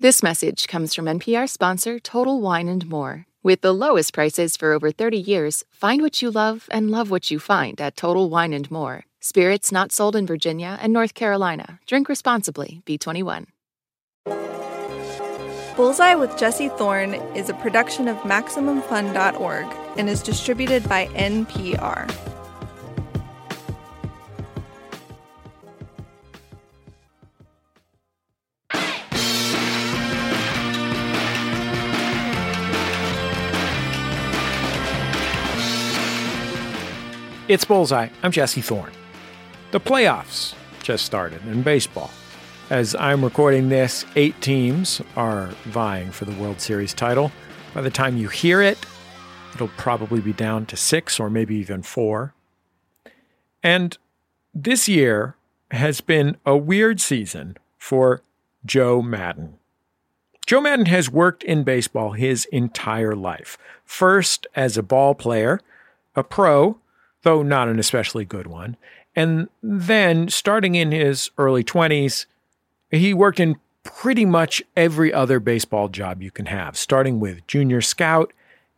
This message comes from NPR sponsor Total Wine and More. With the lowest prices for over 30 years, find what you love and love what you find at Total Wine and More. Spirits not sold in Virginia and North Carolina. Drink responsibly. B21. Bullseye with Jesse Thorn is a production of MaximumFun.org and is distributed by NPR. It's Bullseye. I'm Jesse Thorn. The playoffs just started in baseball. As I'm recording this, eight teams are vying for the World Series title. By the time you hear it, it'll probably be down to six or maybe even four. And this year has been a weird season for Joe Maddon. Joe Maddon has worked in baseball his entire life. First as a ball player, a pro, though not an especially good one. And then, starting in his early 20s, he worked in pretty much every other baseball job you can have, starting with junior scout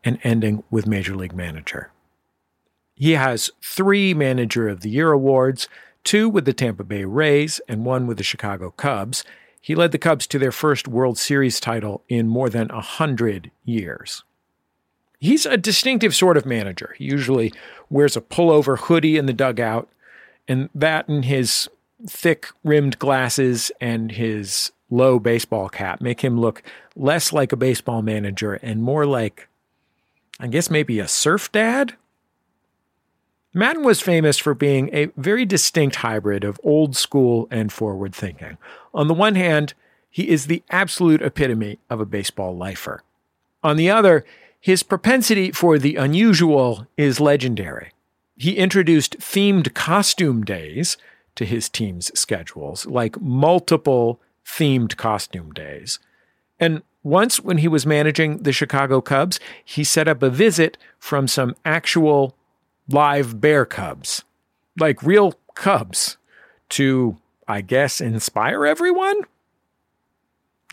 and ending with major league manager. He has three Manager of the Year awards two with the Tampa Bay Rays and one with the Chicago Cubs. He led the Cubs to their first World Series title in more than a hundred years. He's a distinctive sort of manager. He usually wears a pullover hoodie in the dugout, and that and his thick rimmed glasses and his low baseball cap make him look less like a baseball manager and more like, I guess, maybe a surf dad? Maddon was famous for being a very distinct hybrid of old school and forward thinking. On the one hand, he is the absolute epitome of a baseball lifer. On the other, his propensity for the unusual is legendary. He introduced themed costume days to his team's schedules, like multiple themed costume days. And once, when he was managing the Chicago Cubs, he set up a visit from some actual live bear cubs, like real cubs, to, I guess, inspire everyone?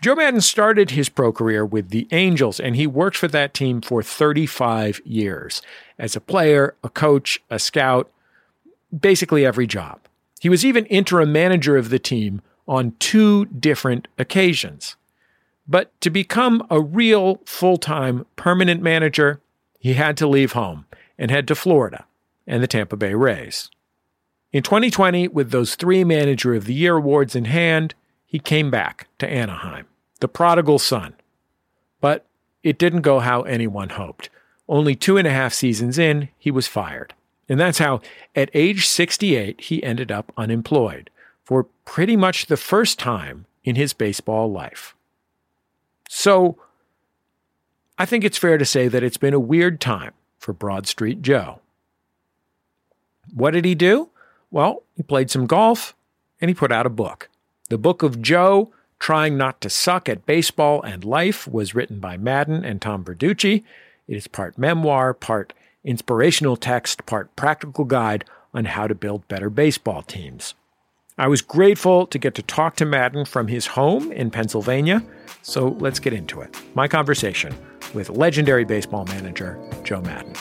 Joe Maddon started his pro career with the Angels, and he worked for that team for 35 years as a player, a coach, a scout, basically every job. He was even interim manager of the team on two different occasions. But to become a real full time permanent manager, he had to leave home and head to Florida and the Tampa Bay Rays. In 2020, with those three Manager of the Year awards in hand, he came back to Anaheim, the prodigal son. But it didn't go how anyone hoped. Only two and a half seasons in, he was fired. And that's how, at age 68, he ended up unemployed for pretty much the first time in his baseball life. So, I think it's fair to say that it's been a weird time for Broad Street Joe. What did he do? Well, he played some golf and he put out a book. The Book of Joe, Trying Not to Suck at Baseball and Life, was written by Maddon and Tom Verducci. It is part memoir, part inspirational text, part practical guide on how to build better baseball teams. I was grateful to get to talk to Maddon from his home in Pennsylvania, so let's get into it. My conversation with legendary baseball manager Joe Maddon.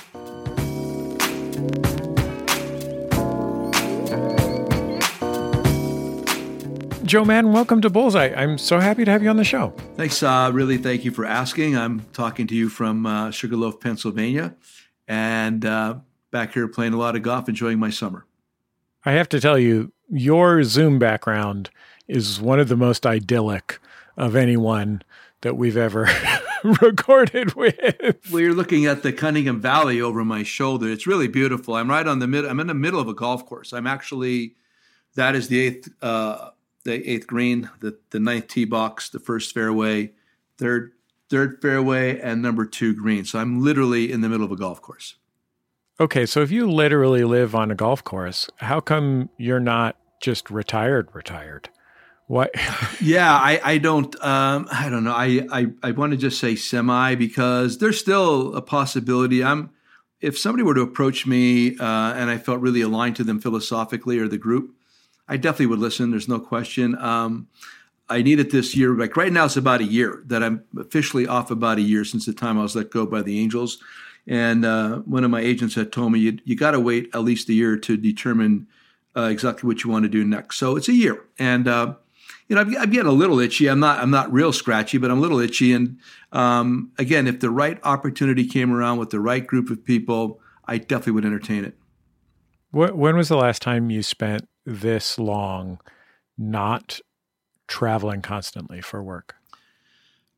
Joe Maddon, welcome to Bullseye. I'm so happy to have you on the show. Thanks. Uh, really, thank you for asking. I'm talking to you from uh, Sugarloaf, Pennsylvania, and uh, back here playing a lot of golf, enjoying my summer. I have to tell you, your Zoom background is one of the most idyllic of anyone that we've ever recorded with. Well, you're looking at the Conyngham Valley over my shoulder. It's really beautiful. I'm right on the mid. I'm in the middle of a golf course. I'm actually that is the eighth uh, the eighth green, the the ninth tee box, the first fairway, third third fairway, and number two green. So I'm literally in the middle of a golf course. Okay, so if you literally live on a golf course, how come you're not just retired? Retired? What? yeah, I, I don't um, I don't know. I, I I want to just say semi because there's still a possibility. I'm if somebody were to approach me uh, and I felt really aligned to them philosophically or the group, I definitely would listen. There's no question. Um, I need it this year. Like right now, it's about a year that I'm officially off. About a year since the time I was let go by the Angels, and uh, one of my agents had told me you you got to wait at least a year to determine uh, exactly what you want to do next. So it's a year, and uh, you know I'm, I'm, getting a little itchy. I'm not I'm not real scratchy, but I'm a little itchy. And um, again, if the right opportunity came around with the right group of people, I definitely would entertain it. When was the last time you spent this long not traveling constantly for work?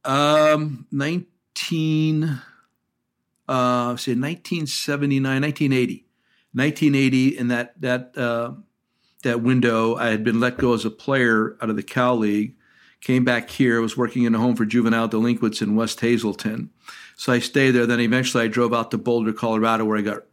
Um, 19, uh, say 1979, 1980. 1980, in that, that, uh, that window, I had been let go as a player out of the Cal League, came back here, was working in a home for juvenile delinquents in West Hazleton. So I stayed there. Then eventually I drove out to Boulder, Colorado, where I got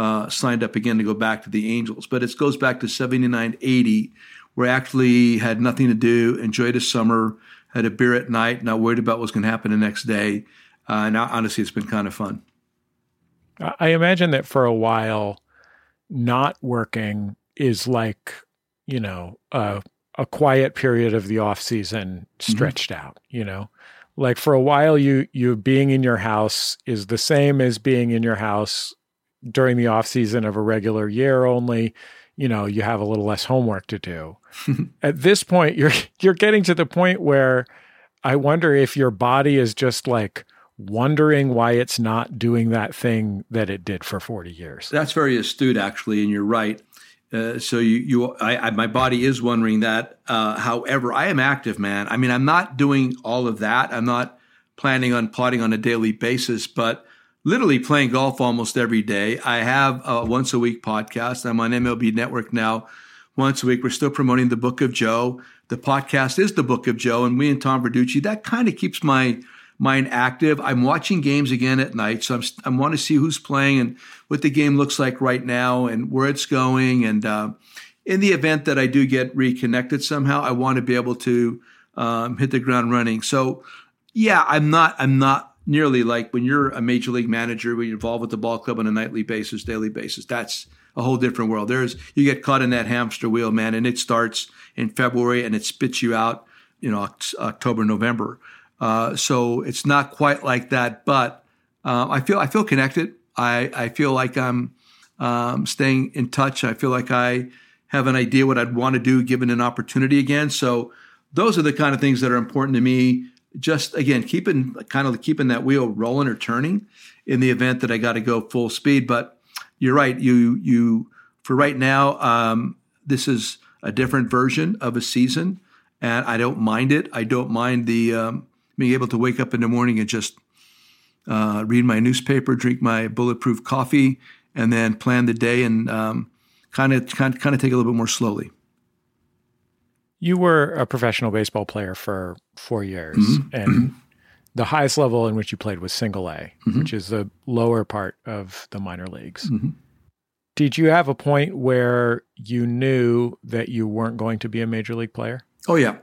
uh, signed up again to go back to the Angels. But it goes back to 79, 80, where I actually had nothing to do, enjoyed a summer, had a beer at night, not worried about what's going to happen the next day. Uh, and honestly, it's been kind of fun. I imagine that for a while, not working is like, you know, a, a quiet period of the off season mm-hmm. stretched mm-hmm. out, you know? Like for a while you you being in your house is the same as being in your house during the off season of a regular year only you know you have a little less homework to do. At this point you're you're getting to the point where i wonder if your body is just like wondering why it's not doing that thing that it did for 40 years. That's very astute actually and you're right. Uh, so you you I, I, my body is wondering that uh, however i am active man. I mean i'm not doing all of that. I'm not planning on plotting on a daily basis but literally playing golf almost every day. I have a once a week podcast. I'm on MLB Network now once a week. We're still promoting the Book of Joe. The podcast is the Book of Joe, and me and Tom Verducci. That kind of keeps my mind active. I'm watching games again at night, so I'm, I want to see who's playing and what the game looks like right now and where it's going. And uh, in the event that I do get reconnected somehow, I want to be able to um, hit the ground running. So, yeah, I'm not. I'm not nearly like when you're a major league manager, when you're involved with the ball club on a nightly basis, daily basis. That's a whole different world. There's you get caught in that hamster wheel, man, and it starts in February and it spits you out, you know, October, November. Uh, so it's not quite like that, but uh, I feel I feel connected. I I feel like I'm um, staying in touch. I feel like I have an idea what I'd want to do given an opportunity again. So those are the kind of things that are important to me just again keeping kind of keeping that wheel rolling or turning in the event that I got to go full speed. But you're right. You you for right now, um, this is a different version of a season, and I don't mind it. I don't mind the um, being able to wake up in the morning and just uh, read my newspaper, drink my bulletproof coffee, and then plan the day and of kind of kind of take a little bit more slowly. You were a professional baseball player for four years, mm-hmm. and the highest level in which you played was single A, mm-hmm. which is the lower part of the minor leagues. Mm-hmm. Did you have a point where you knew that you weren't going to be a major league player? Oh, yeah.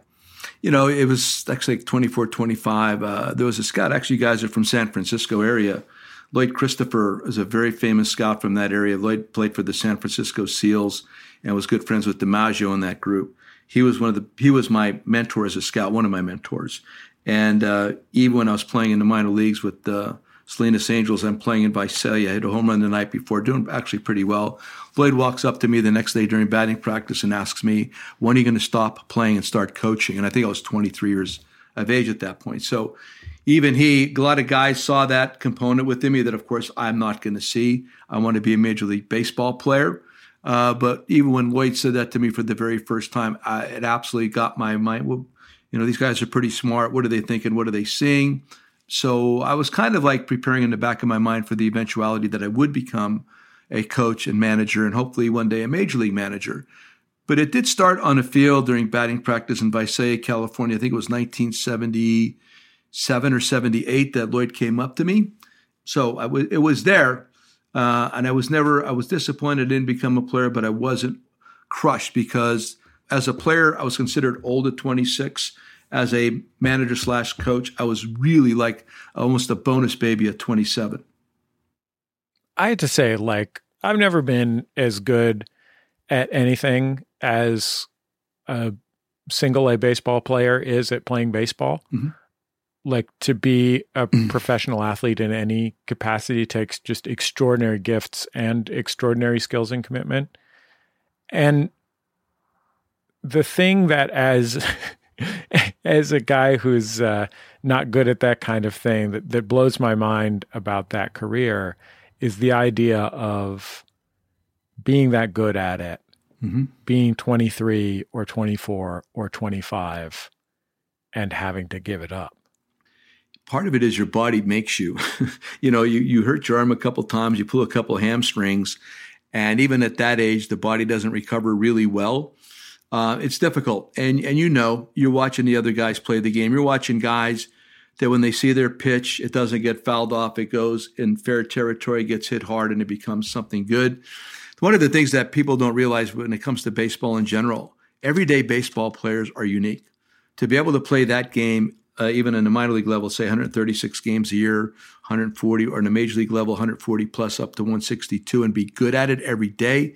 You know, it was actually like 24, 25. Uh, there was a scout, actually, you guys are from San Francisco area. Lloyd Christopher is a very famous scout from that area. Lloyd played for the San Francisco Seals and was good friends with DiMaggio in that group he was one of the he was my mentor as a scout, one of my mentors. And uh, even when I was playing in the minor leagues with the Salinas Angels, I'm playing in Visalia. I hit a home run the night before, doing actually pretty well. Lloyd walks up to me the next day during batting practice and asks me, "When are you going to stop playing and start coaching?" And I think I was 23 years of age at that point. So even he, a lot of guys saw that component within me that, of course, I'm not going to see. I want to be a major league baseball player. Uh, but even when Lloyd said that to me for the very first time, I, it absolutely got my mind. Well, you know, these guys are pretty smart. What are they thinking? What are they seeing? So I was kind of like preparing in the back of my mind for the eventuality that I would become a coach and manager and hopefully one day a major league manager. But it did start on a field during batting practice in Visalia, California. I think it was 1977 or 78 that Lloyd came up to me. So I w- it was there. Uh, and I was never, I was disappointed I didn't become a player, but I wasn't crushed because as a player, I was considered old at 26. As a manager slash coach, I was really like almost a bonus baby at 27. I had to say, like, I've never been as good at anything as a single A baseball player is at playing baseball. Mm-hmm. Like to be a professional athlete in any capacity takes just extraordinary gifts and extraordinary skills and commitment. And the thing that as as a guy who's uh, not good at that kind of thing that, that blows my mind about that career is the idea of being that good at it Mm-hmm. being 23 or 24 or 25 and having to give it up part of it is your body makes you. you know, you, you hurt your arm a couple times, you pull a couple hamstrings, and even at that age, the body doesn't recover really well. Uh, it's difficult, and and you know, you're watching the other guys play the game. You're watching guys that when they see their pitch, it doesn't get fouled off. It goes in fair territory, gets hit hard, and it becomes something good. One of the things that people don't realize when it comes to baseball in general, everyday baseball players are unique. To be able to play that game uh, even in the minor league level, say 136 games a year, 140, or in the major league level, 140 plus up to 162, and be good at it every day.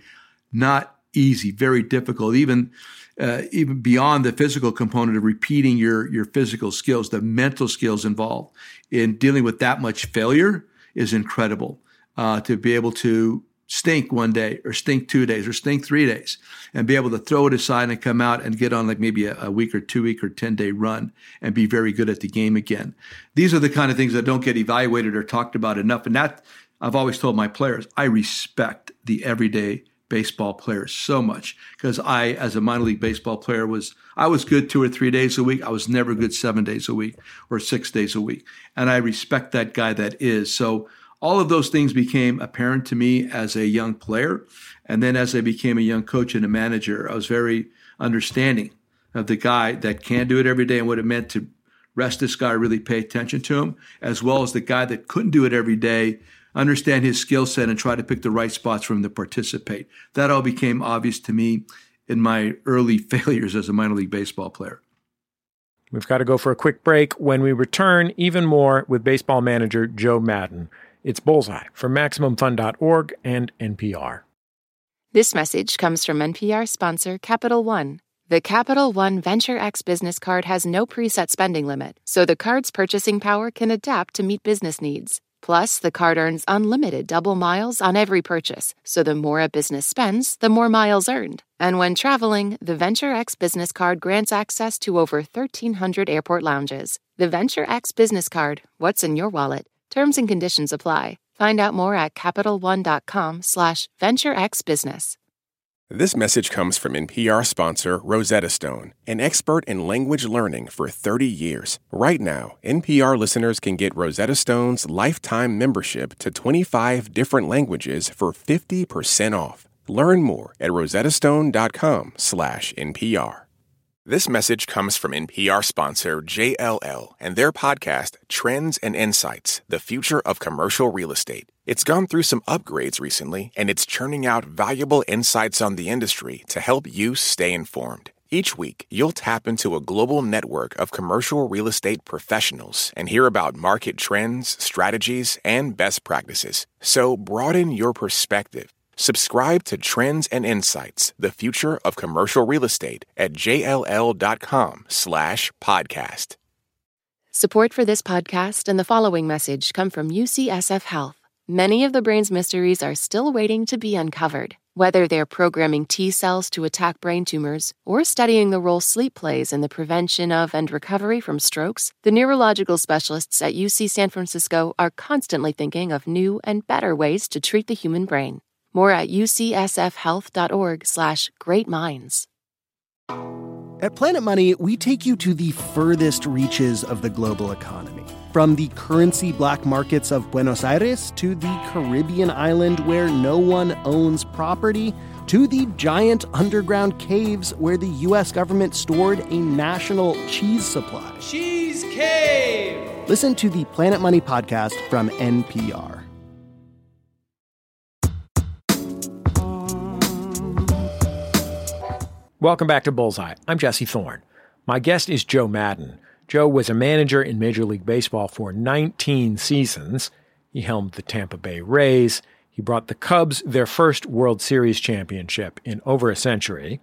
Not easy, very difficult. Even uh, even beyond the physical component of repeating your your physical skills, the mental skills involved in dealing with that much failure is incredible. Uh, to be able to stink one day or stink two days or stink three days and be able to throw it aside and come out and get on like maybe a, a, week or two week or 10 day run and be very good at the game again. These are the kind of things that don't get evaluated or talked about enough. And that I've always told my players, I respect the everyday baseball players so much because I, as a minor league baseball player, was I was good two or three days a week. I was never good seven days a week or six days a week. And I respect that guy that is. So all of those things became apparent to me as a young player. And then as I became a young coach and a manager, I was very understanding of the guy that can do it every day and what it meant to rest this guy, really pay attention to him, as well as the guy that couldn't do it every day, understand his skill set and try to pick the right spots for him to participate. That all became obvious to me in my early failures as a minor league baseball player. We've got to go for a quick break. When we return, even more with baseball manager Joe Maddon. It's Bullseye from MaximumFun.org and NPR. This message comes from NPR sponsor Capital One. The Capital One Venture X business card has no preset spending limit, so the card's purchasing power can adapt to meet business needs. Plus, the card earns unlimited double miles on every purchase, so the more a business spends, the more miles earned. And when traveling, the Venture X business card grants access to over 1,300 airport lounges. The Venture X business card, what's in your wallet? Terms and conditions apply. Find out more at CapitalOne.com slash VentureXBusiness. This message comes from NPR sponsor Rosetta Stone, an expert in language learning for 30 years. Right now, NPR listeners can get Rosetta Stone's lifetime membership to 25 different languages for 50% off. Learn more at rosettastone.com slash NPR. This message comes from NPR sponsor JLL and their podcast, Trends and Insights The Future of Commercial Real Estate. It's gone through some upgrades recently, and it's churning out valuable insights on the industry to help you stay informed. Each week, you'll tap into a global network of commercial real estate professionals and hear about market trends, strategies, and best practices. So broaden your perspective Subscribe to Trends and Insights: The Future of Commercial Real Estate at jll.com/podcast. Support for this podcast and the following message come from UCSF Health. Many of the brain's mysteries are still waiting to be uncovered. Whether they're programming T cells to attack brain tumors or studying the role sleep plays in the prevention of and recovery from strokes, the neurological specialists at UC San Francisco are constantly thinking of new and better ways to treat the human brain. More at ucsfhealth.org slash great minds. At Planet Money, we take you to the furthest reaches of the global economy. From the currency black markets of Buenos Aires to the Caribbean island where no one owns property to the giant underground caves where the U.S. government stored a national cheese supply. Cheese Cave! Listen to the Planet Money podcast from NPR. Welcome back to Bullseye. I'm Jesse Thorn. My guest is Joe Maddon. Joe was a manager in Major League Baseball for 19 seasons. He helmed the Tampa Bay Rays. He brought the Cubs their first World Series championship in over a century.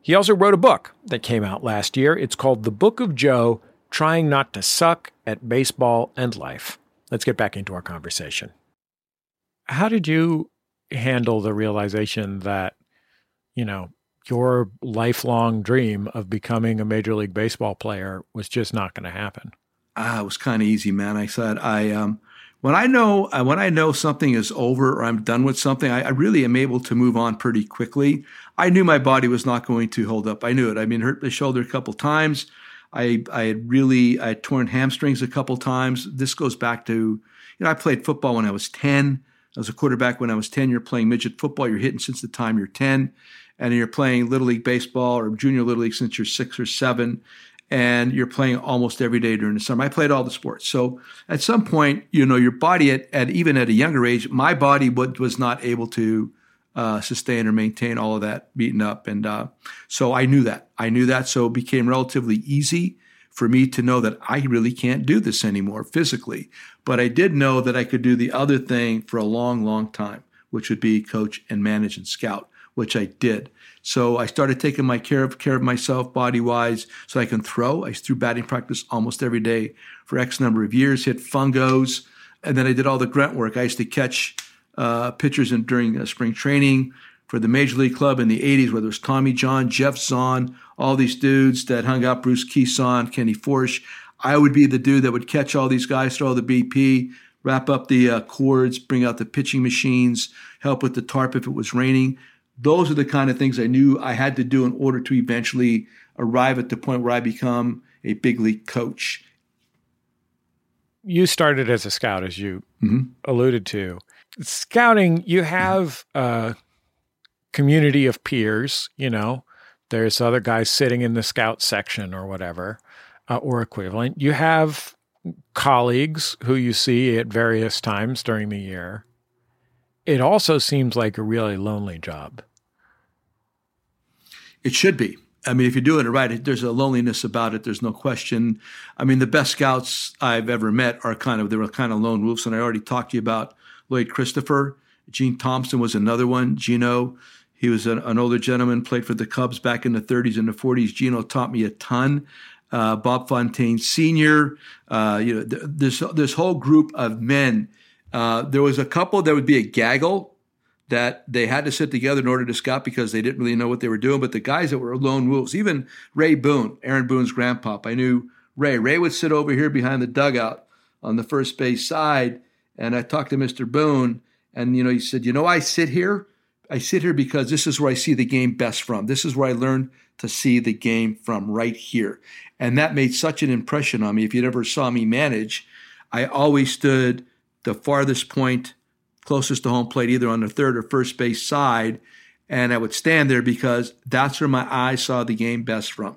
He also wrote a book that came out last year. It's called The Book of Joe Trying Not to Suck at Baseball and Life. Let's get back into our conversation. How did you handle the realization that, you know, your lifelong dream of becoming a Major League Baseball player was just not going to happen? Ah, it was kind of easy, man. I said, I, um, when I know uh, when I know something is over or I'm done with something, I, I, really am able to move on pretty quickly. I knew my body was not going to hold up. I knew it. I mean, hurt my shoulder a couple times. I I had really I had torn hamstrings a couple times. This goes back to you know I played football when I was ten. I was a quarterback when I was ten. You're playing midget football. You're hitting since the time you're ten, and you're playing little league baseball or junior little league since you're six or seven and you're playing almost every day during the summer. I played all the sports. So at some point, you know, your body at, at even at a younger age, my body would, was not able to uh, sustain or maintain all of that beaten up. And uh, so I knew that. I knew that. So it became relatively easy for me to know that I really can't do this anymore physically. But I did know that I could do the other thing for a long, long time, which would be coach and manage and scout, which I did. So I started taking my care of care of myself body wise, so I can throw. I threw batting practice almost every day for X number of years. Hit fungos, and then I did all the grunt work. I used to catch uh, pitchers in, during uh, spring training for the Major League Club in the '80s, whether it was Tommy John, Geoff Zahn, all these dudes that hung out, Bruce Kison, Kenny Forsch. I would be the dude that would catch all these guys, throw the BP, wrap up the uh, cords, bring out the pitching machines, help with the tarp if it was raining those are the kind of things I knew I had to do in order to eventually arrive at the point where I become a big league coach. You started as a scout, as you mm-hmm. alluded to. Scouting, you have a community of peers, you know, there's other guys sitting in the scout section or whatever, uh, or equivalent. You have colleagues who you see at various times during the year. It also seems like a really lonely job. It should be. I mean, if you're doing it right, there's a loneliness about it. There's no question. I mean, the best scouts I've ever met are kind of they were kind of lone wolves, and I already talked to you about Lloyd Christopher. Gene Thompson was another one. Gino, he was an, an older gentleman, played for the Cubs back in the 30s and the 40s. Gino taught me a ton. Uh, Bob Fontaine Sr. Uh, you know, th- this this whole group of men. Uh, there was a couple. There would be a gaggle that they had to sit together in order to scout because they didn't really know what they were doing. But the guys that were lone wolves, even Ray Boone, Aaron Boone's grandpop, I knew Ray. Ray would sit over here behind the dugout on the first base side, and I talked to Mr. Boone, and you know he said, you know, I sit here. I sit here because this is where I see the game best from. This is where I learned to see the game from right here. And that made such an impression on me. If you'd ever saw me manage, I always stood the farthest point closest to home plate, either on the third or first base side. And I would stand there because that's where my eyes saw the game best from.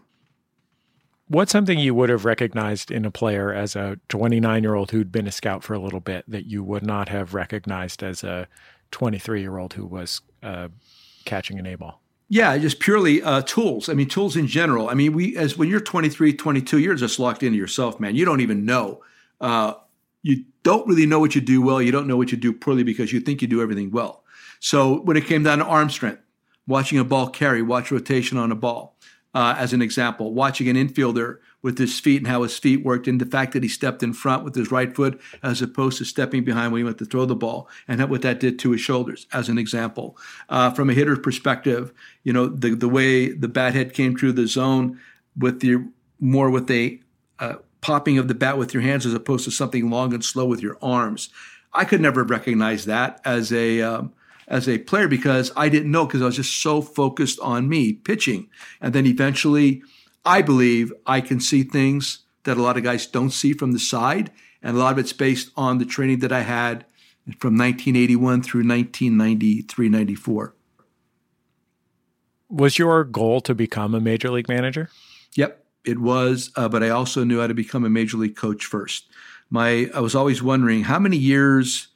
What's something you would have recognized in a player as a 29 year old who'd been a scout for a little bit that you would not have recognized as a 23 year old who was uh, catching an A ball? Yeah, just purely uh, tools. I mean, tools in general. I mean, we as when you're 23, 22, you're just locked into yourself, man. You don't even know. Uh, you don't really know what you do well. You don't know what you do poorly because you think you do everything well. So when it came down to arm strength, watching a ball carry, watch rotation on a ball, uh, as an example, watching an infielder with his feet and how his feet worked, and the fact that he stepped in front with his right foot as opposed to stepping behind when he went to throw the ball, and what that did to his shoulders, as an example. Uh, from a hitter's perspective, you know the the way the bat head came through the zone with the more with a uh, popping of the bat with your hands as opposed to something long and slow with your arms. I could never recognize that as a um, as a player because I didn't know because I was just so focused on me pitching. And then eventually, I believe I can see things that a lot of guys don't see from the side, and a lot of it's based on the training that I had from 1981 through 1993, 94. Was your goal to become a major league manager? Yep it was, uh, but I also knew how to become a major league coach first. My, I was always wondering how many years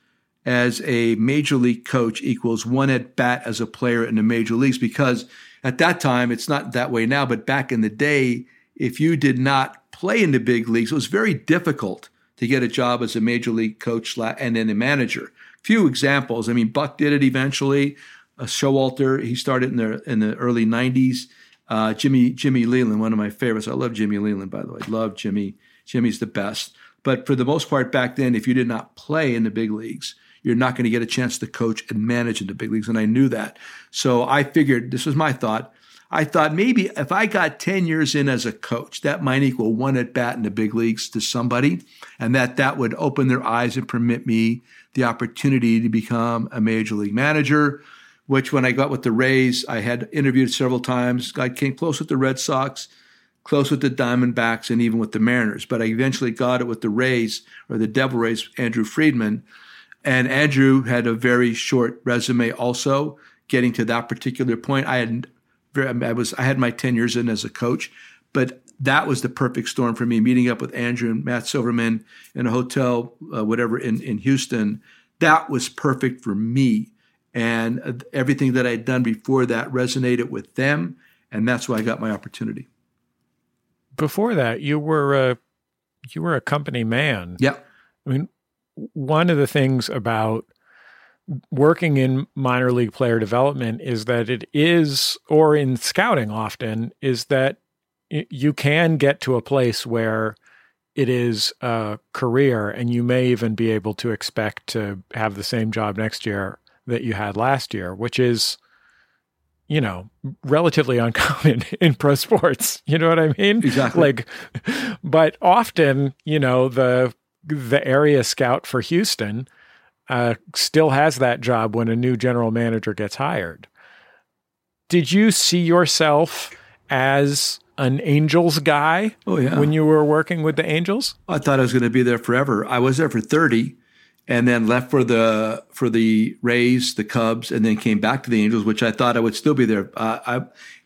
as a major league coach equals one at bat as a player in the major leagues because at that time it's not that way now, but back in the day, if you did not play in the big leagues, it was very difficult to get a job as a major league coach and then a manager. Few examples. I mean, Buck did it eventually. Uh, Showalter, he started in the in the early '90s. Uh, Jimmy Jimmy Leyland, one of my favorites. I love Jimmy Leyland, by the way. Love Jimmy. Jimmy's the best. But for the most part, back then, if you did not play in the big leagues, you're not going to get a chance to coach and manage in the big leagues. And I knew that. So I figured this was my thought. I thought maybe if I got 10 years in as a coach, that might equal one at bat in the big leagues to somebody, and that that would open their eyes and permit me the opportunity to become a major league manager. Which, when I got with the Rays, I had interviewed several times. I came close with the Red Sox, close with the Diamondbacks, and even with the Mariners. But I eventually got it with the Rays or the Devil Rays, Andrew Friedman. And Andrew had a very short resume also getting to that particular point. I had I was I had my 10 years in as a coach, but that was the perfect storm for me. Meeting up with Andrew and Matt Silverman in a hotel, uh, whatever in in Houston, that was perfect for me. And uh, everything that I'd done before that resonated with them, and that's why I got my opportunity. Before that, you were a you were a company man. Yeah. I mean, one of the things about working in minor league player development is that it is, or in scouting often, is that you can get to a place where it is a career and you may even be able to expect to have the same job next year that you had last year, which is, you know, relatively uncommon in pro sports. You know what I mean? Exactly. Like, but often, you know, the the area scout for Houston uh, still has that job when a new general manager gets hired. Did you see yourself as an Angels guy? Oh yeah. When you were working with the Angels, I thought I was going to be there forever. I was there for thirty, and then left for the for the Rays, the Cubs, and then came back to the Angels, which I thought I would still be there. Uh, I,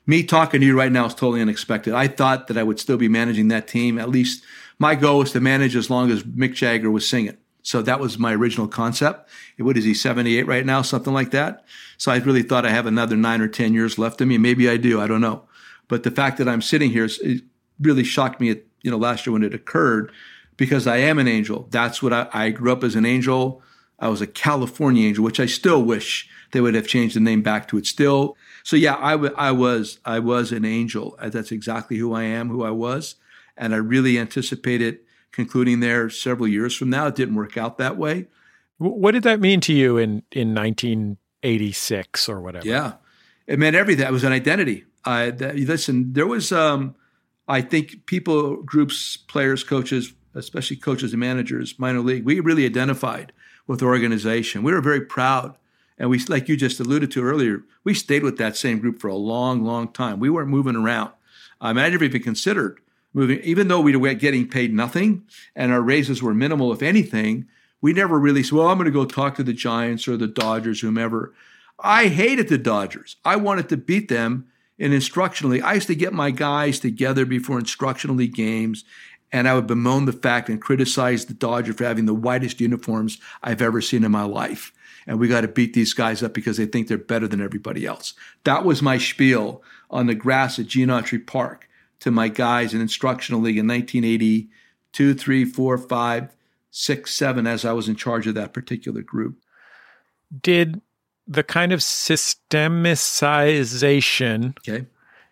me talking to you right now is totally unexpected. I thought that I would still be managing that team. At least my goal was to manage as long as Mick Jagger was singing. So that was my original concept. What is he, 78 right now? Something like that. So I really thought I have another nine or 10 years left in me. Maybe I do. I don't know. But the fact that I'm sitting here really shocked me, at, you know, last year when it occurred because I am an angel. That's what I, I grew up as an angel. I was a California angel, which I still wish they would have changed the name back to it still. So yeah, I, w- I was, I was an angel. That's exactly who I am, who I was. And I really anticipated concluding there several years from now. It didn't work out that way. What did that mean to you in, in 1986 or whatever? Yeah, it meant everything. It was an identity. I that, listen. There was, um, I think, people, groups, players, coaches, especially coaches and managers, minor league. We really identified with the organization. We were very proud, and we, like you just alluded to earlier, we stayed with that same group for a long, long time. We weren't moving around. Uh, I never even considered moving, even though we were getting paid nothing and our raises were minimal, if anything, we never really said, well, I'm going to go talk to the Giants or the Dodgers, whomever. I hated the Dodgers. I wanted to beat them in instructionally. I used to get my guys together before instructionally games, and I would bemoan the fact and criticize the Dodgers for having the whitest uniforms I've ever seen in my life. And we got to beat these guys up because they think they're better than everybody else. That was my spiel on the grass at Gene Autry Park to my guys in instructional league in 1982, 3, 4, 5, 6, 7, as I was in charge of that particular group. Did the kind of systemicization okay.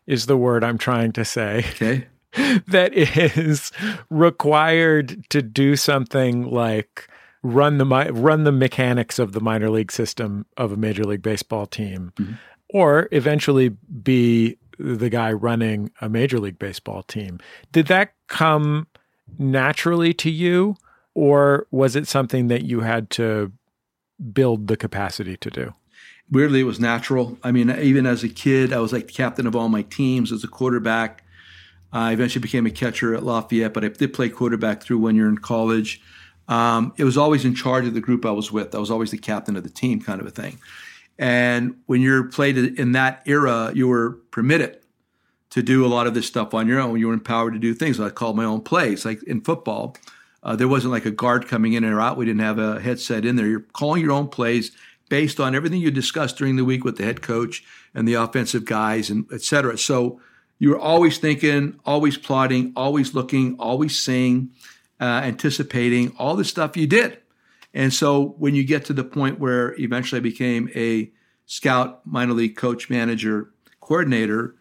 is the word I'm trying to say. Okay. that is required to do something like run the run the mechanics of the minor league system of a major league baseball team mm-hmm. or eventually be the guy running a major league baseball team. Did that come naturally to you, or was it something that you had to build the capacity to do? Weirdly, it was natural. I mean, even as a kid, I was like the captain of all my teams as a quarterback. I eventually became a catcher at Lafayette, but I did play quarterback through one year in college. Um, it was always in charge of the group I was with. I was always the captain of the team, kind of a thing. And when you're played in that era, you were permitted to do a lot of this stuff on your own. You were empowered to do things. I called my own plays. Like in football, uh, there wasn't like a guard coming in or out. We didn't have a headset in there. You're calling your own plays based on everything you discussed during the week with the head coach and the offensive guys and et cetera. So you were always thinking, always plotting, always looking, always seeing, uh, anticipating all the stuff you did. And so when you get to the point where eventually I became a scout minor league coach, manager, coordinator,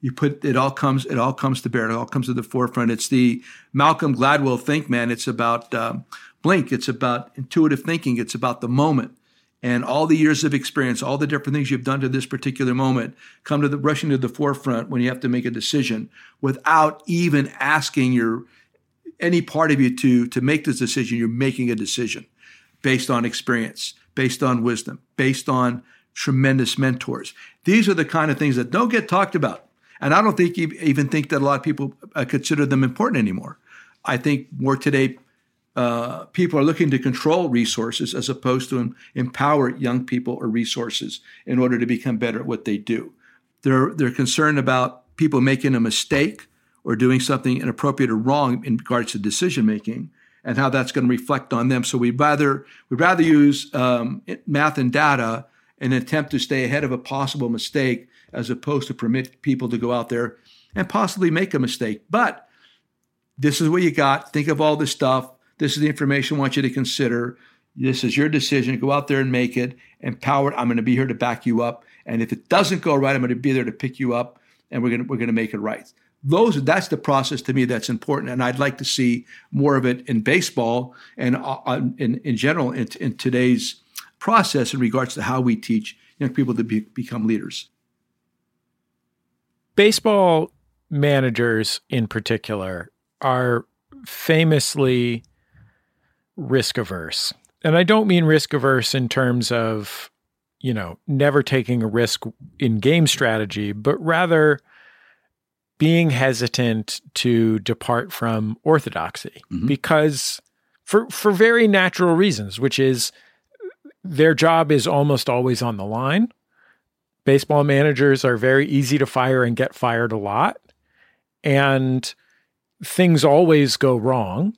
You put it all comes it all comes to bear. It all comes to the forefront. It's the Malcolm Gladwell think man. It's about um, blink. It's about intuitive thinking. It's about the moment and all the years of experience, all the different things you've done to this particular moment come to the rushing to the forefront when you have to make a decision without even asking your any part of you to to make this decision. You're making a decision based on experience, based on wisdom, based on tremendous mentors. These are the kind of things that don't get talked about. And I don't think you even think that a lot of people uh, consider them important anymore. I think more today, uh, people are looking to control resources as opposed to empower young people or resources in order to become better at what they do. They're, they're concerned about people making a mistake or doing something inappropriate or wrong in regards to decision making and how that's going to reflect on them. So we'd rather we'd rather use um, math and data in an attempt to stay ahead of a possible mistake as opposed to permit people to go out there and possibly make a mistake. But this is what you got. Think of all this stuff. This is the information I want you to consider. This is your decision. Go out there and make it. Empowered. I'm going to be here to back you up. And if it doesn't go right, I'm going to be there to pick you up, and we're going to we're going to make it right those that's the process to me that's important and i'd like to see more of it in baseball and uh, in, in general in, in, today's process in regards to how we teach young people to be, become leaders baseball managers in particular are famously risk averse and i don't mean risk averse in terms of you know never taking a risk in game strategy but rather being hesitant to depart from orthodoxy mm-hmm. because for for very natural reasons, which is their job is almost always on the line. Baseball managers are very easy to fire and get fired a lot. And things always go wrong.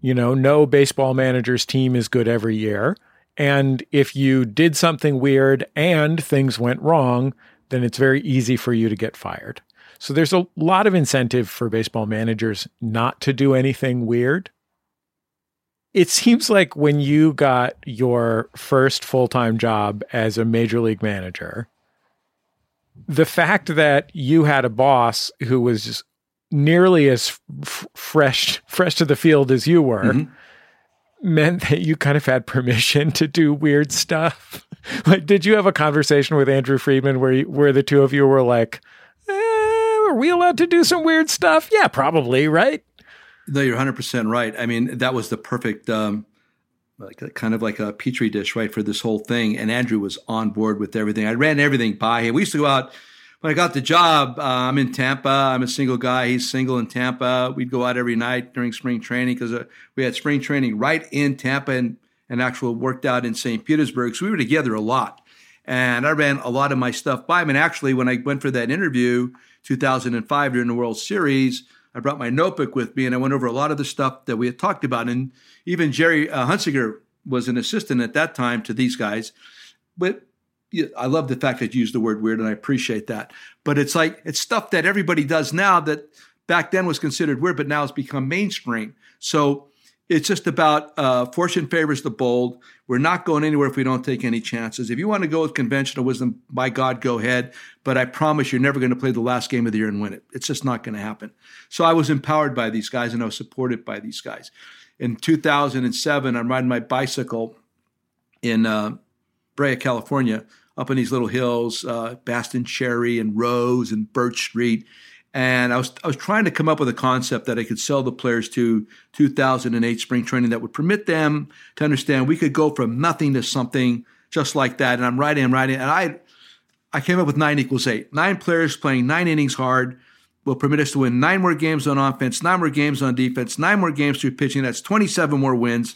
You know, no baseball manager's team is good every year. And if you did something weird and things went wrong, then it's very easy for you to get fired. So there's a lot of incentive for baseball managers not to do anything weird. It seems like when you got your first full time job as a major league manager, the fact that you had a boss who was nearly as f- fresh fresh to the field as you were mm-hmm. meant that you kind of had permission to do weird stuff. like, did you have a conversation with Andrew Friedman where you, where the two of you were like, are we allowed to do some weird stuff? Yeah, probably, right? No, you're 100% right. I mean, that was the perfect, um, like kind of like a petri dish, right, for this whole thing. And Andrew was on board with everything. I ran everything by him. We used to go out. When I got the job, uh, I'm in Tampa. I'm a single guy. He's single in Tampa. We'd go out every night during spring training because uh, we had spring training right in Tampa and, and actual worked out in St. Petersburg. So we were together a lot. And I ran a lot of my stuff by him. And actually, when I went for that interview, 2005 during the World Series. I brought my notebook with me and I went over a lot of the stuff that we had talked about. And even Jerry uh, was an assistant at that time to these guys. But I love the fact that you used the word weird and I appreciate that. But it's like, it's stuff that everybody does now that back then was considered weird, but now it's become mainstream. So it's just about uh, fortune favors the bold. We're not going anywhere if we don't take any chances. If you want to go with conventional wisdom, by God, go ahead. But I promise you're never going to play the last game of the year and win it. It's just not going to happen. So I was empowered by these guys and I was supported by these guys. In 2007, I'm riding my bicycle in uh, Brea, California, up in these little hills, uh, Bastanchury and Rose and Birch Street and I was I was trying to come up with a concept that I could sell the players to 2008 spring training that would permit them to understand we could go from nothing to something just like that. And I'm writing, I'm writing, and I I came up with nine equals eight. Nine players playing nine innings hard will permit us to win nine more games on offense, nine more games on defense, nine more games through pitching. That's 27 more wins.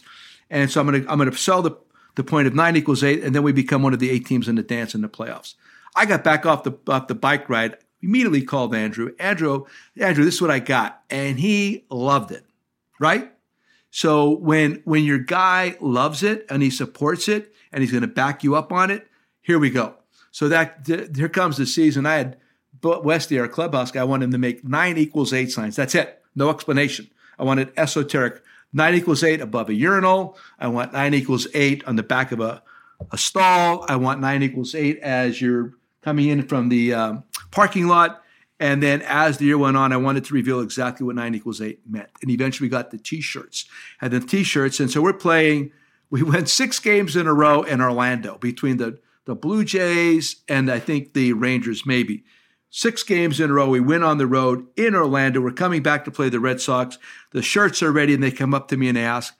And so I'm gonna I'm gonna sell the the point of nine equals eight, and then we become one of the eight teams in the dance in the playoffs. I got back off the off the bike ride immediately called Andrew. Andrew, Andrew, this is what I got. And he loved it. Right? So when when your guy loves it and he supports it and he's going to back you up on it, here we go. So that th- here comes the season. I had Westy, our clubhouse guy, I wanted him to make nine equals eight signs. That's it. No explanation. I wanted esoteric. Nine equals eight above a urinal. I want nine equals eight on the back of a, a stall. I want nine equals eight as you're coming in from the um, parking lot. And then as the year went on, I wanted to reveal exactly what nine equals eight meant. And eventually we got the t-shirts and the t-shirts. And so we're playing, we went six games in a row in Orlando between the, the Blue Jays and I think the Rangers, maybe. Six games in a row. We win on the road in Orlando. We're coming back to play the Red Sox. The shirts are ready, and they come up to me and they ask,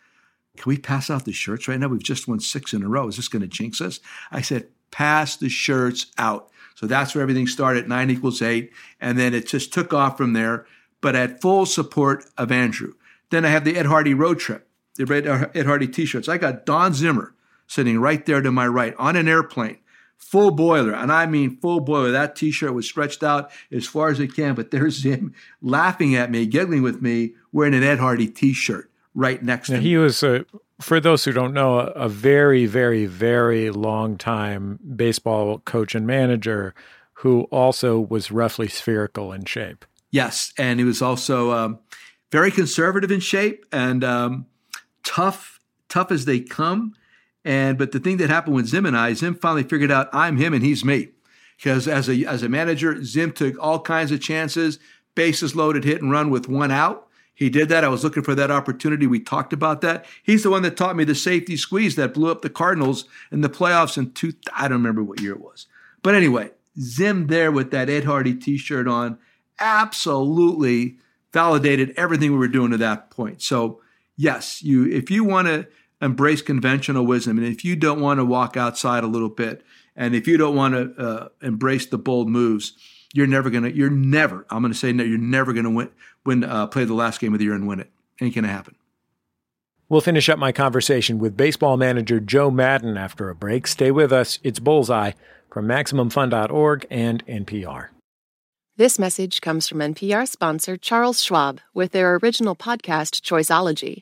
Can we pass out the shirts right now? We've just won six in a row. Is this going to jinx us? I said, Pass the shirts out. So that's where everything started, nine equals eight. And then it just took off from there, but at full support of Andrew. Then I have the Ed Hardy road trip, the red uh, Ed Hardy t shirts. I got Don Zimmer sitting right there to my right on an airplane, full boiler. And I mean full boiler. That t shirt was stretched out as far as it can, but there's him laughing at me, giggling with me, wearing an Ed Hardy t shirt right next now, to me. He was a for those who don't know, a, very, very, very long time baseball coach and manager who also was roughly spherical in shape. Yes, and he was also um, very conservative in shape and um, tough, tough as they come. And but the thing that happened with Zim and I, Zim finally figured out I'm him and he's me. Because as a as a manager, Zim took all kinds of chances, bases loaded, hit and run with one out. He did that. I was looking for that opportunity. We talked about that. He's the one that taught me the safety squeeze that blew up the Cardinals in the playoffs in two. I don't remember what year it was, but anyway, Zim there with that Ed Hardy T-shirt on, absolutely validated everything we were doing to that point. So yes, you if you want to embrace conventional wisdom, and if you don't want to walk outside a little bit, and if you don't want to uh, embrace the bold moves you're never gonna. You're never. I'm gonna say no. You're never gonna win. Win. Uh, play the last game of the year and win it. Ain't gonna happen. We'll finish up my conversation with baseball manager Joe Maddon after a break. Stay with us. It's Bullseye from MaximumFun.org and NPR. This message comes from NPR sponsor Charles Schwab with their original podcast, Choiceology.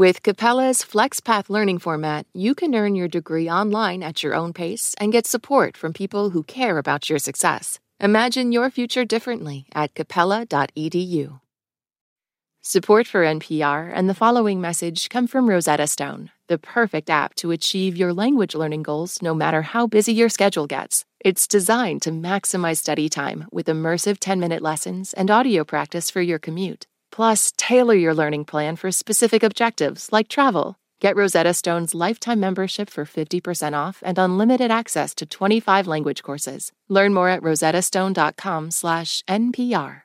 With Capella's FlexPath learning format, you can earn your degree online at your own pace and get support from people who care about your success. Imagine your future differently at capella.edu. Support for NPR and the following message come from Rosetta Stone, the perfect app to achieve your language learning goals no matter how busy your schedule gets. It's designed to maximize study time with immersive 10 minute lessons and audio practice for your commute. Plus, tailor your learning plan for specific objectives like travel Get Rosetta Stone's lifetime membership for 50% off and unlimited access to 25 language courses. Learn more at rosettastone.com/npr.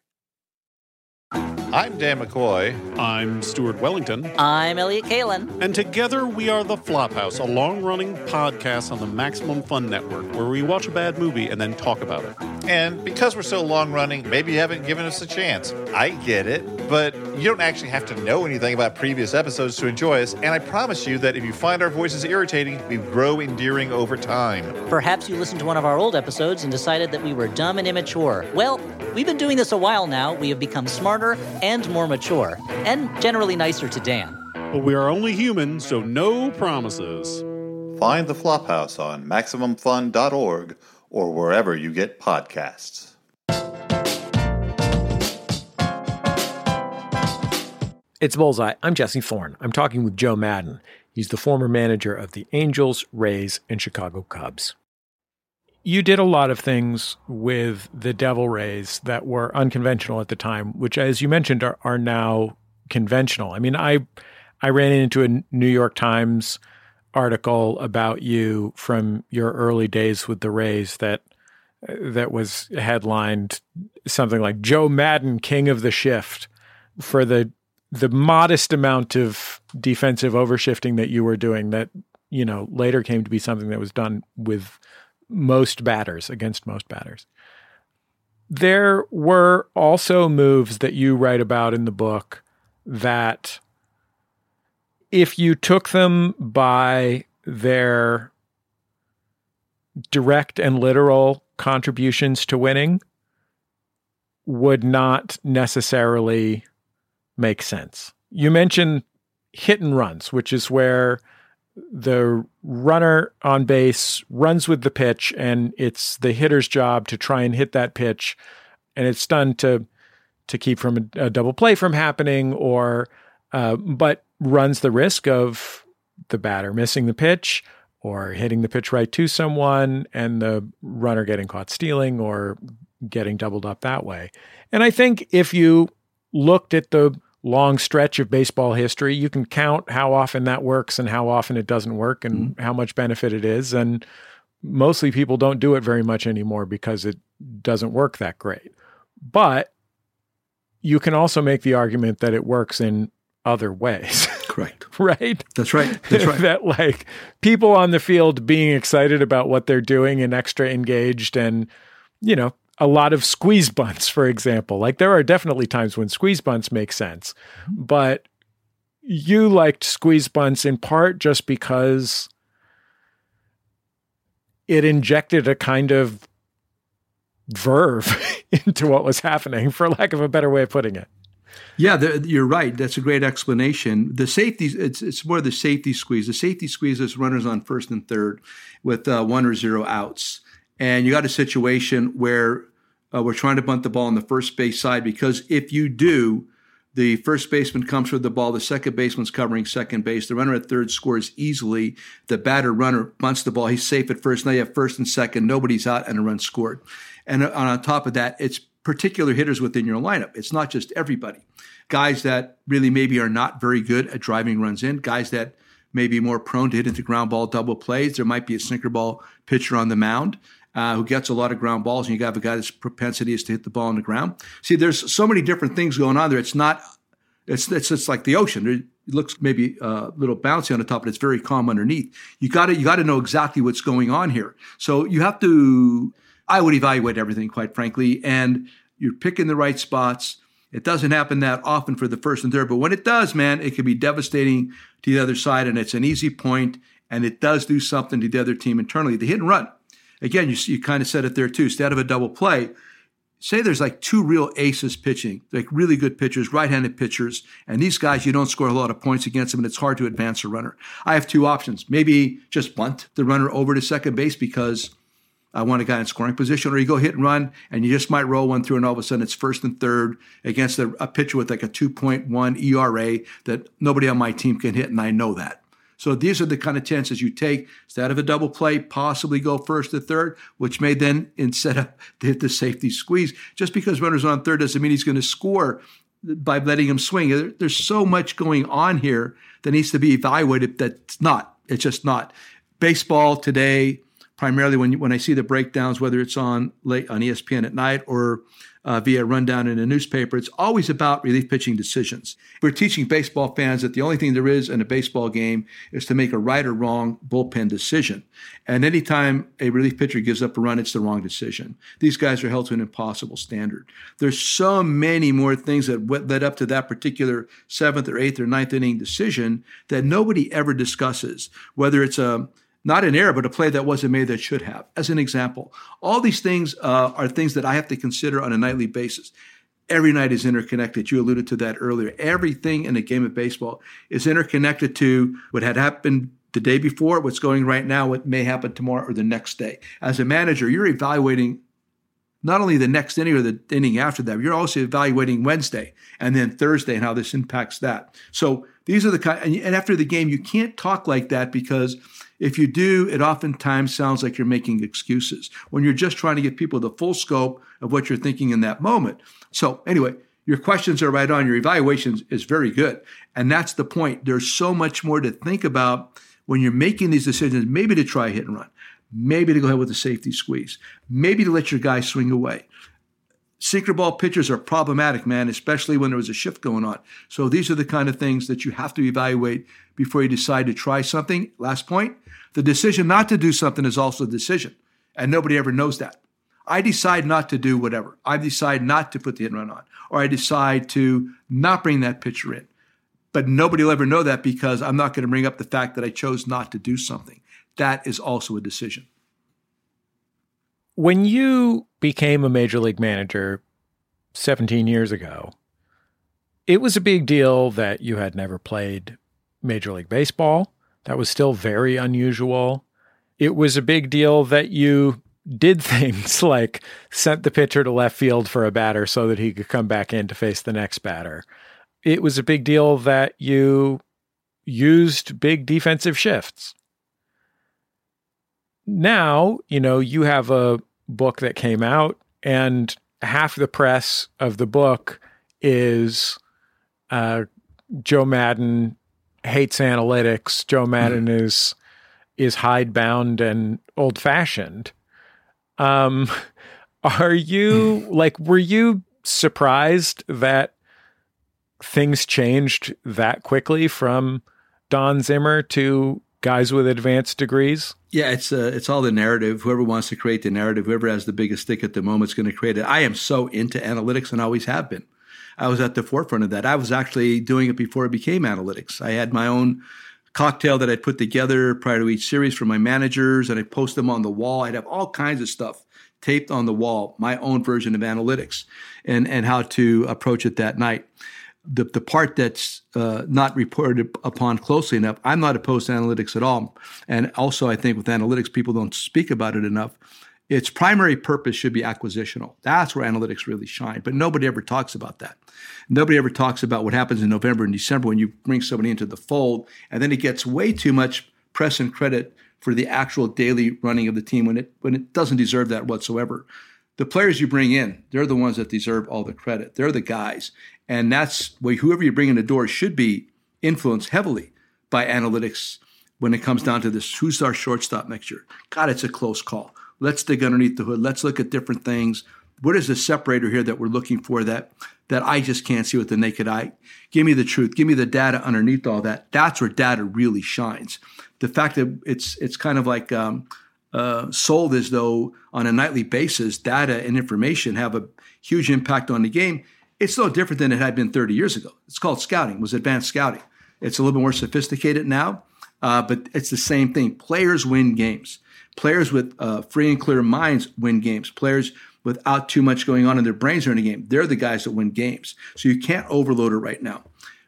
I'm Dan McCoy. I'm Stuart Wellington. I'm Elliott Kalan. And together we are The Flophouse, a long running podcast on the Maximum Fun Network where we watch a bad movie and then talk about it. And because we're so long running, maybe you haven't given us a chance. I get it, but you don't actually have to know anything about previous episodes to enjoy us. And I promise you that if you find our voices irritating, we grow endearing over time. Perhaps you listened to one of our old episodes and decided that we were dumb and immature. Well, we've been doing this a while now. We have become smarter and more mature, and generally nicer to Dan. But we are only human, so no promises. Find the Flophouse on MaximumFun.org or wherever you get podcasts. It's Bullseye. I'm Jesse Thorn. I'm talking with Joe Maddon. He's the former manager of the Angels, Rays, and Chicago Cubs. You did a lot of things with the Devil Rays that were unconventional at the time, which, as you mentioned, are, are now conventional. I mean, I I ran into a New York Times article about you from your early days with the Rays that that was headlined something like Joe Maddon, King of the Shift, for the the modest amount of defensive overshifting that you were doing that you know later came to be something that was done with most batters against most batters. There were also moves that you write about in the book that if you took them by their direct and literal contributions to winning would not necessarily make sense. You mentioned hit and runs, which is where the runner on base runs with the pitch and it's the hitter's job to try and hit that pitch and it's done to to keep from a, a double play from happening or uh, but runs the risk of the batter missing the pitch or hitting the pitch right to someone and the runner getting caught stealing or getting doubled up that way. And I think if you looked at the long stretch of baseball history, you can count how often that works and how often it doesn't work and mm-hmm. how much benefit it is. And mostly people don't do it very much anymore because it doesn't work that great. But you can also make the argument that it works in other ways. Correct. right? That's right. That's right. that like people on the field being excited about what they're doing and extra engaged and you know, a lot of squeeze bunts, for example. Like there are definitely times when squeeze bunts make sense, mm-hmm. but you liked squeeze bunts in part just because it injected a kind of verve into what was happening, for lack of a better way of putting it. Yeah, the, you're right. That's a great explanation. The safety, it's it's more the safety squeeze. The safety squeeze is runners on first and third with uh, one or zero outs and you got a situation where uh, we're trying to bunt the ball on the first base side because if you do, the first baseman comes with the ball, the second baseman's covering second base, the runner at third scores easily, the batter runner bunts the ball, he's safe at first. Now you have first and second, nobody's out, and a run scored. And on top of that, it's particular hitters within your lineup. It's not just everybody. Guys that really maybe are not very good at driving runs in, guys that may be more prone to hit into ground ball double plays. There might be a sinker ball pitcher on the mound uh, who gets a lot of ground balls, and you have a guy that's propensity is to hit the ball on the ground. See, there's so many different things going on there. It's not, it's it's just like the ocean. It looks maybe a little bouncy on the top, but it's very calm underneath. You got to you got to know exactly what's going on here. So you have to. I would evaluate everything, quite frankly, and you're picking the right spots. It doesn't happen that often for the first and third, but when it does, man, it can be devastating to the other side, and it's an easy point, and it does do something to the other team internally. The hit and run again, you, you kind of said it there too. Instead of a double play, say there's like two real aces pitching, like really good pitchers, right-handed pitchers, and these guys you don't score a lot of points against them, and it's hard to advance a runner. I have two options: maybe just bunt the runner over to second base because I want a guy in scoring position, or you go hit and run, and you just might roll one through, and all of a sudden it's first and third against a, a pitcher with like a 2.1 ERA that nobody on my team can hit, and I know that. So these are the kind of chances you take instead of a double play, possibly go first to third, which may then instead of hit the safety squeeze. Just because runner's on third doesn't mean he's going to score by letting him swing. There's so much going on here that needs to be evaluated that's not. It's just not. Baseball today, primarily when when I see the breakdowns, whether it's on late on ESPN at night or uh, via rundown in a newspaper. It's always about relief pitching decisions. We're teaching baseball fans that the only thing there is in a baseball game is to make a right or wrong bullpen decision. And anytime a relief pitcher gives up a run, it's the wrong decision. These guys are held to an impossible standard. There's so many more things that led up to that particular seventh or eighth or ninth inning decision that nobody ever discusses, whether it's a not an error, but a play that wasn't made that should have. As an example, all these things uh, are things that I have to consider on a nightly basis. Every night is interconnected. You alluded to that earlier. Everything in a game of baseball is interconnected to what had happened the day before, what's going right now, what may happen tomorrow or the next day. As a manager, you're evaluating not only the next inning or the inning after that, you're also evaluating Wednesday and then Thursday and how this impacts that. So these are the kind, and after the game, you can't talk like that because if you do, it oftentimes sounds like you're making excuses when you're just trying to give people the full scope of what you're thinking in that moment. So, anyway, your questions are right on. Your evaluation is very good. And that's the point. There's so much more to think about when you're making these decisions, maybe to try hit and run, maybe to go ahead with a safety squeeze, maybe to let your guy swing away. Sinker ball pitchers are problematic, man, especially when there was a shift going on. So these are the kind of things that you have to evaluate before you decide to try something. Last point the decision not to do something is also a decision, and nobody ever knows that. I decide not to do whatever. I decide not to put the hit and run on, or I decide to not bring that pitcher in. But nobody will ever know that because I'm not going to bring up the fact that I chose not to do something. That is also a decision. When you became a major league manager 17 years ago, it was a big deal that you had never played Major League Baseball. That was still very unusual. It was a big deal that you did things like sent the pitcher to left field for a batter so that he could come back in to face the next batter. It was a big deal that you used big defensive shifts. Now, you know, you have a book that came out, and half the press of the book is uh, Joe Maddon hates analytics. Joe Maddon mm. is is hidebound and old fashioned. Um, are you like were you surprised that things changed that quickly from Don Zimmer to guys with advanced degrees? Yeah, it's uh, it's all the narrative. Whoever wants to create the narrative, whoever has the biggest stick at the moment is going to create it. I am so into analytics and always have been. I was at the forefront of that. I was actually doing it before it became analytics. I had my own cocktail that I'd put together prior to each series for my managers, and I'd post them on the wall. I'd have all kinds of stuff taped on the wall, my own version of analytics and, and how to approach it that night. The, the part that's uh, not reported upon closely enough, I'm not opposed to analytics at all. And also, I think with analytics, people don't speak about it enough. Its primary purpose should be acquisitional. That's where analytics really shine. But nobody ever talks about that. Nobody ever talks about what happens in November and December when you bring somebody into the fold, and then it gets way too much press and credit for the actual daily running of the team when it when it doesn't deserve that whatsoever. The players you bring in, they're the ones that deserve all the credit. They're the guys, and that's why whoever you bring in the door should be influenced heavily by analytics when it comes down to this. Who's our shortstop next year? God, it's a close call. Let's dig underneath the hood. Let's look at different things. What is the separator here that we're looking for that that I just can't see with the naked eye? Give me the truth. Give me the data underneath all that. That's where data really shines. The fact that it's it's kind of like um, uh, sold as though on a nightly basis, data and information have a huge impact on the game. It's no different than it had been 30 years ago. It's called scouting. It was advanced scouting. It's a little bit more sophisticated now, uh, but it's the same thing. Players win games. Players with uh, free and clear minds win games. Players without too much going on in their brains during a game, they're the guys that win games. So you can't overload it right now.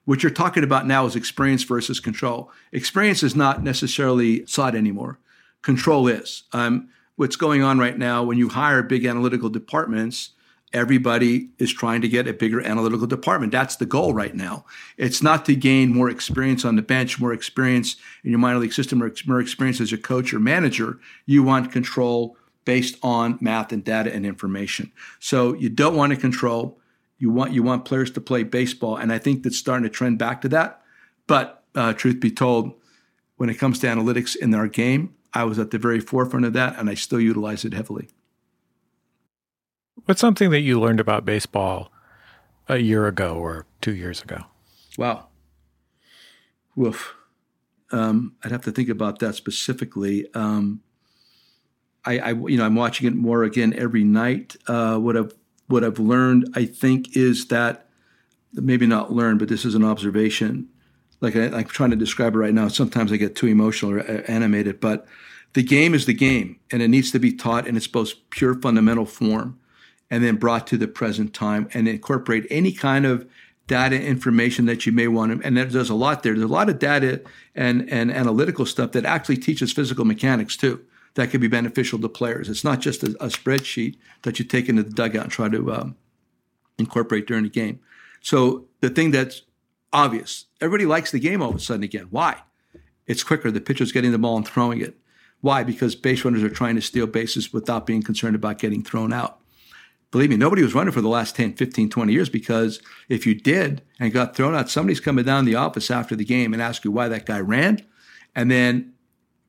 What you're talking about now is experience versus control. Experience is not necessarily sought anymore. Control is. Um, what's going on right now when you hire big analytical departments, everybody is trying to get a bigger analytical department. That's the goal right now. It's not to gain more experience on the bench, more experience in your minor league system, or more experience as a coach or manager. You want control based on math and data and information. So you don't want to control. You want you want players to play baseball, and I think that's starting to trend back to that. But uh, truth be told, when it comes to analytics in our game, I was at the very forefront of that, and I still utilize it heavily. What's something that you learned about baseball a year ago or two years ago? Wow. Woof. Um, I'd have to think about that specifically. Um, I, I, you know, I'm watching it more again every night. Uh, what I've what I've learned, I think, is that maybe not learned, but this is an observation. Like I, am trying to describe it right now. Sometimes I get too emotional or uh, animated, but the game is the game, and it needs to be taught in its most pure fundamental form and then brought to the present time and incorporate any kind of data information that you may want to, and there's a lot there. There's a lot of data and, and analytical stuff that actually teaches physical mechanics too. That could be beneficial to players. It's not just a, a spreadsheet that you take into the dugout and try to um, incorporate during the game. So the thing that's obvious, everybody likes the game all of a sudden again. Why? It's quicker. The pitcher's getting the ball and throwing it. Why? Because base runners are trying to steal bases without being concerned about getting thrown out believe me, nobody was running for the last 10, 15, 20 years because if you did and got thrown out, somebody's coming down the office after the game and ask you why that guy ran. And then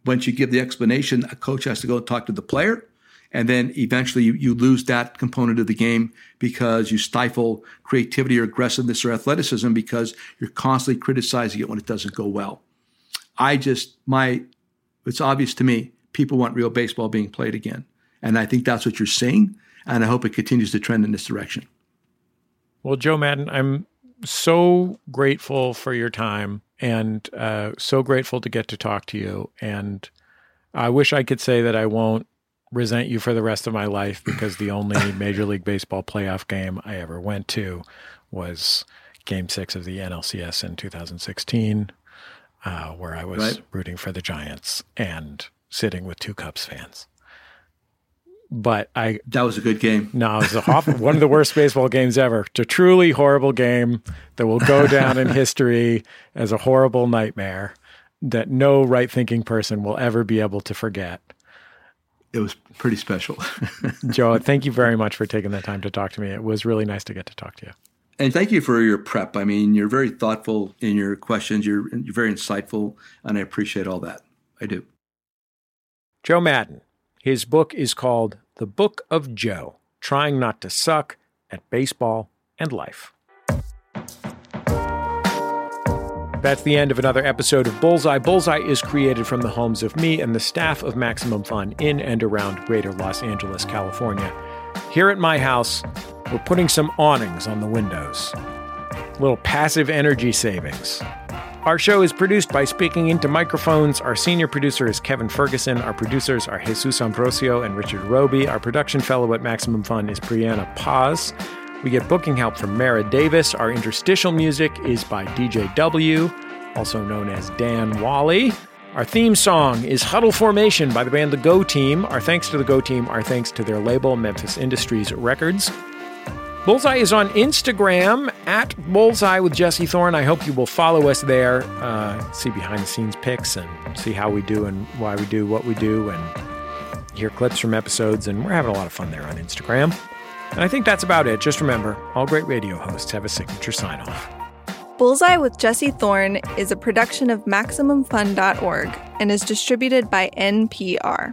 once you give the explanation, a coach has to go talk to the player. And then eventually you, you lose that component of the game because you stifle creativity or aggressiveness or athleticism because you're constantly criticizing it when it doesn't go well. I just, my, it's obvious to me, people want real baseball being played again. And I think that's what you're seeing and I hope it continues to trend in this direction. Well, Joe Maddon, I'm so grateful for your time and uh, so grateful to get to talk to you. And I wish I could say that I won't resent you for the rest of my life because the only Major League Baseball playoff game I ever went to was Game Six of the NLCS in 2016, uh, where I was Right. rooting for the Giants and sitting with two Cubs fans. But I That was a good game. no, it was a awful, one of the worst baseball games ever. It's a truly horrible game that will go down in history as a horrible nightmare that no right thinking person will ever be able to forget. It was pretty special. Joe, thank you very much for taking the time to talk to me. It was really nice to get to talk to you. and thank you for your prep. I mean, you're very thoughtful in your questions. You're you're very insightful, and I appreciate all that. I do. Joe Maddon. His book is called The Book of Joe Trying Not to Suck at Baseball and Life. That's the end of another episode of Bullseye. Bullseye is created from the homes of me and the staff of Maximum Fun in and around greater Los Angeles, California. Here at my house, we're putting some awnings on the windows. Little passive energy savings. Our show is produced by Speaking Into Microphones. Our senior producer is Kevin Ferguson. Our producers are Jesus Ambrosio and Richard Robey. Our production fellow at Maximum Fun is Brianna Paz. We get booking help from Mara Davis. Our interstitial music is by DJ W, also known as Dan Wally. Our theme song is Huddle Formation by the band The Go Team. Our thanks to The Go Team, our thanks to their label, Memphis Industries Records. Bullseye is on Instagram at Bullseye with Jesse Thorn. I hope you will follow us there, uh, see behind the scenes pics and see how we do and why we do what we do and hear clips from episodes. And we're having a lot of fun there on Instagram. And I think that's about it. Just remember all great radio hosts have a signature sign off. Bullseye with Jesse Thorn is a production of MaximumFun.org and is distributed by NPR.